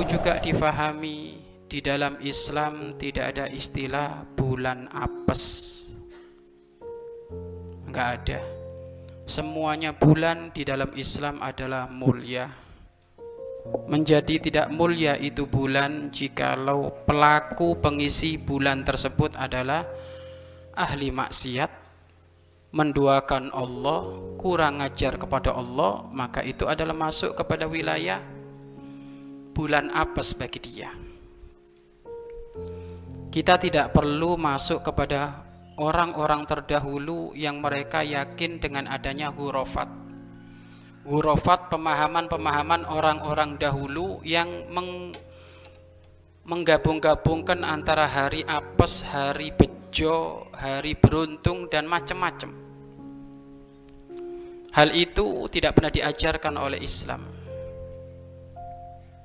perlu juga difahami di dalam Islam tidak ada istilah bulan apes. Enggak ada. Semuanya bulan di dalam Islam adalah mulia. Menjadi tidak mulia itu bulan jikalau pelaku pengisi bulan tersebut adalah ahli maksiat, menduakan Allah, kurang ajar kepada Allah, maka itu adalah masuk kepada wilayah bulan apes bagi dia. Kita tidak perlu masuk kepada orang-orang terdahulu yang mereka yakin dengan adanya hurufat. Hurufat pemahaman-pemahaman orang-orang dahulu yang meng menggabung-gabungkan antara hari apes, hari bejo, hari beruntung dan macam-macam. Hal itu tidak pernah diajarkan oleh Islam.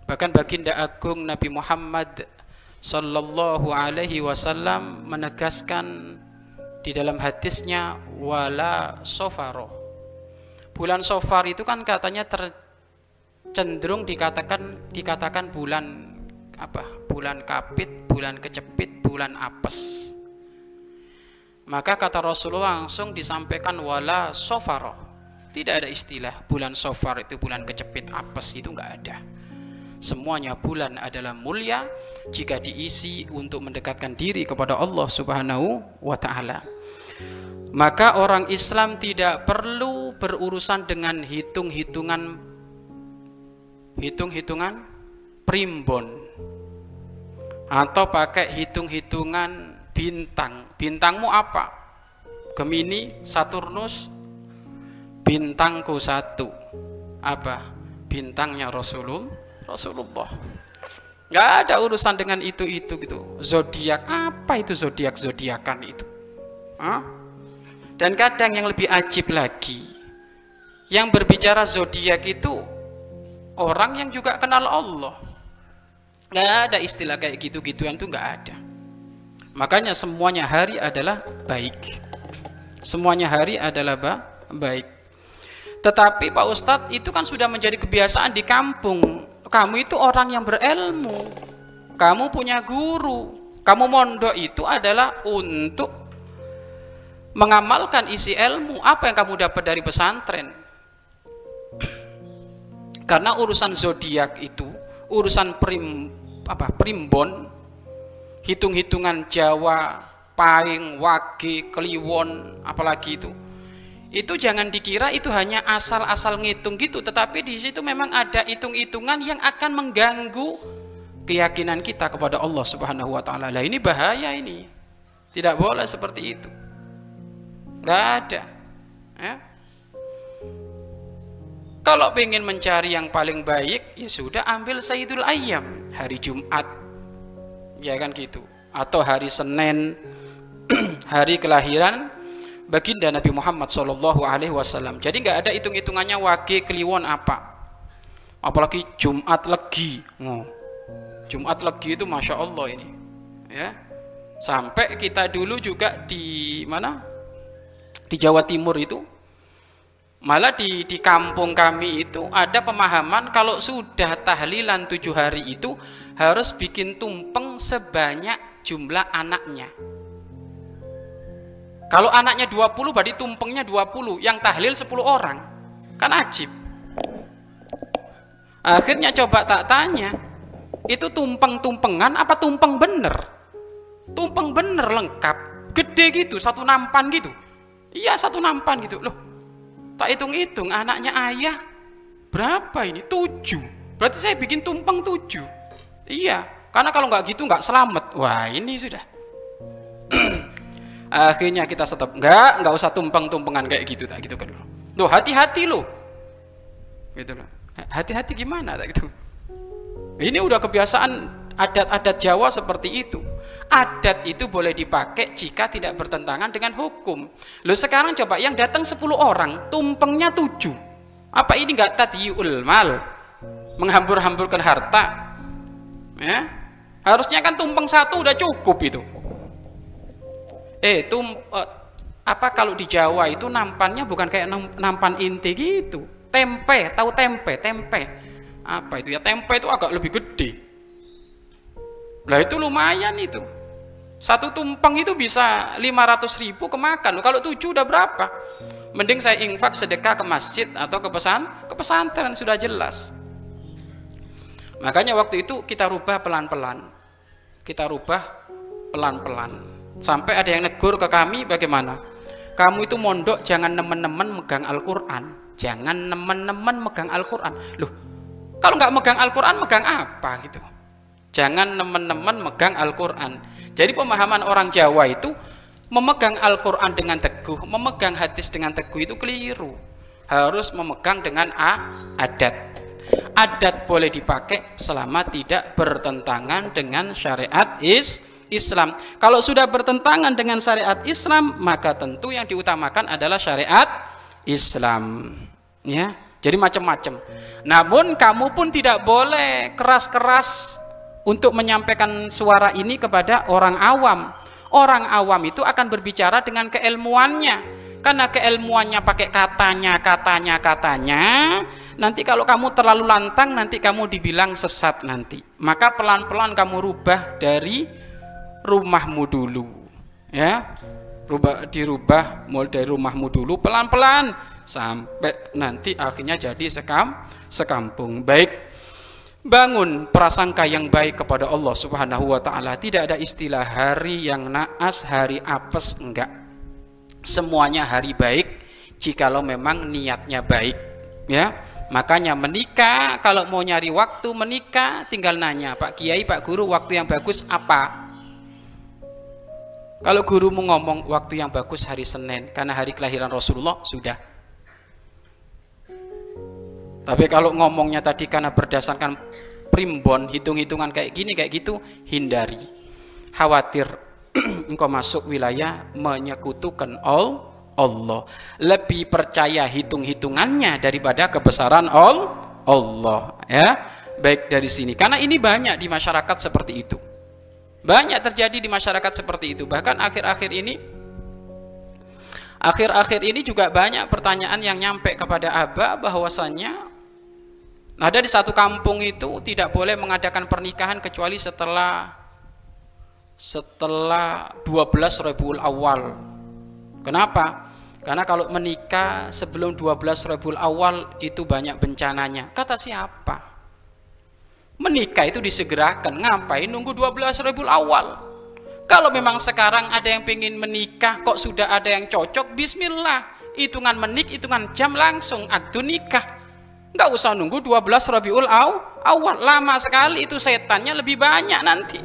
Bahkan baginda agung Nabi Muhammad Sallallahu Alaihi Wasallam menegaskan di dalam hadisnya wala sofaro. Bulan sofar itu kan katanya tercenderung dikatakan dikatakan bulan apa? Bulan kapit, bulan kecepit, bulan apes. Maka kata Rasulullah langsung disampaikan wala sofaro. Tidak ada istilah bulan sofar itu bulan kecepit apes itu nggak ada. Semuanya bulan adalah mulia jika diisi untuk mendekatkan diri kepada Allah Subhanahu wa taala. Maka orang Islam tidak perlu berurusan dengan hitung-hitungan hitung-hitungan primbon atau pakai hitung-hitungan bintang. Bintangmu apa? Gemini, Saturnus, bintangku satu. Apa? Bintangnya Rasulullah Rasulullah. Gak ada urusan dengan itu-itu gitu. Zodiak apa itu zodiak zodiakan itu? Hah? Dan kadang yang lebih ajib lagi, yang berbicara zodiak itu orang yang juga kenal Allah. Gak ada istilah kayak gitu-gituan tuh gak ada. Makanya semuanya hari adalah baik. Semuanya hari adalah baik. Tetapi Pak Ustadz itu kan sudah menjadi kebiasaan di kampung kamu itu orang yang berilmu. Kamu punya guru. Kamu mondok itu adalah untuk mengamalkan isi ilmu. Apa yang kamu dapat dari pesantren? Karena urusan zodiak itu urusan prim apa primbon hitung-hitungan Jawa Paing, Wage, Kliwon apalagi itu itu jangan dikira itu hanya asal-asal ngitung gitu tetapi di situ memang ada hitung-hitungan yang akan mengganggu keyakinan kita kepada Allah Subhanahu wa taala. Lah ini bahaya ini. Tidak boleh seperti itu. Enggak ada. Ya. Kalau ingin mencari yang paling baik, ya sudah ambil Sayyidul Ayyam hari Jumat. Ya kan gitu. Atau hari Senin, hari kelahiran baginda Nabi Muhammad Shallallahu Alaihi Wasallam. Jadi nggak ada hitung-hitungannya wage kliwon apa. Apalagi Jumat Legi. Jumat Legi itu masya Allah ini, ya. Sampai kita dulu juga di mana? Di Jawa Timur itu, malah di di kampung kami itu ada pemahaman kalau sudah tahlilan tujuh hari itu harus bikin tumpeng sebanyak jumlah anaknya. Kalau anaknya 20 berarti tumpengnya 20, yang tahlil 10 orang. Kan ajib. Akhirnya coba tak tanya, itu tumpeng-tumpengan apa tumpeng bener? Tumpeng bener lengkap, gede gitu, satu nampan gitu. Iya satu nampan gitu. Loh, tak hitung-hitung anaknya ayah berapa ini? Tujuh. Berarti saya bikin tumpeng tujuh. Iya, karena kalau nggak gitu nggak selamat. Wah ini sudah. akhirnya kita tetap enggak enggak usah tumpeng-tumpengan kayak gitu tak gitu kan. Loh hati-hati lo gitu loh. Hati-hati gimana tak gitu. Ini udah kebiasaan adat-adat Jawa seperti itu. Adat itu boleh dipakai jika tidak bertentangan dengan hukum. Lo sekarang coba yang datang 10 orang tumpengnya 7 apa ini enggak tadiul mal? Menghambur-hamburkan harta? Ya? Harusnya kan tumpeng satu udah cukup itu eh itu uh, apa kalau di Jawa itu nampannya bukan kayak nampan inti gitu. Tempe tahu tempe tempe. Apa itu ya? Tempe itu agak lebih gede. Lah itu lumayan itu. Satu tumpeng itu bisa 500 ribu kemakan kalau tujuh udah berapa? Mending saya infak sedekah ke masjid atau ke pesan ke pesantren sudah jelas. Makanya waktu itu kita rubah pelan-pelan. Kita rubah pelan-pelan sampai ada yang negur ke kami bagaimana kamu itu mondok jangan nemen-nemen megang Al-Quran jangan nemen-nemen megang Al-Quran loh kalau nggak megang Al-Quran megang apa gitu Jangan nemen-nemen megang Al-Quran. Jadi pemahaman orang Jawa itu memegang Al-Quran dengan teguh, memegang hadis dengan teguh itu keliru. Harus memegang dengan a, adat. Adat boleh dipakai selama tidak bertentangan dengan syariat is Islam. Kalau sudah bertentangan dengan syariat Islam, maka tentu yang diutamakan adalah syariat Islam. Ya, jadi macam-macam. Namun kamu pun tidak boleh keras-keras untuk menyampaikan suara ini kepada orang awam. Orang awam itu akan berbicara dengan keilmuannya. Karena keilmuannya pakai katanya, katanya, katanya, nanti kalau kamu terlalu lantang nanti kamu dibilang sesat nanti. Maka pelan-pelan kamu rubah dari rumahmu dulu. Ya. Rubah dirubah mulai dari rumahmu dulu pelan-pelan sampai nanti akhirnya jadi sekam sekampung. Baik bangun prasangka yang baik kepada Allah Subhanahu wa taala. Tidak ada istilah hari yang naas, hari apes enggak. Semuanya hari baik jikalau memang niatnya baik, ya. Makanya menikah kalau mau nyari waktu menikah tinggal nanya, Pak Kiai, Pak Guru, waktu yang bagus apa? Kalau gurumu ngomong waktu yang bagus hari Senin karena hari kelahiran Rasulullah sudah tapi kalau ngomongnya tadi karena berdasarkan primbon, hitung-hitungan kayak gini kayak gitu, hindari. Khawatir engkau masuk wilayah menyekutukan all Allah. Lebih percaya hitung-hitungannya daripada kebesaran all Allah, ya. Baik dari sini. Karena ini banyak di masyarakat seperti itu. Banyak terjadi di masyarakat seperti itu. Bahkan akhir-akhir ini akhir-akhir ini juga banyak pertanyaan yang nyampe kepada Aba bahwasannya ada di satu kampung itu tidak boleh mengadakan pernikahan kecuali setelah setelah 12 Rabiul Awal. Kenapa? Karena kalau menikah sebelum 12 Rabiul Awal itu banyak bencananya. Kata siapa? Menikah itu disegerakan. Ngapain nunggu 12 Rabiul Awal? Kalau memang sekarang ada yang pengen menikah kok sudah ada yang cocok, bismillah. Hitungan menik, hitungan jam langsung akdu nikah nggak usah nunggu 12 Rabiul Awal lama sekali itu setannya lebih banyak nanti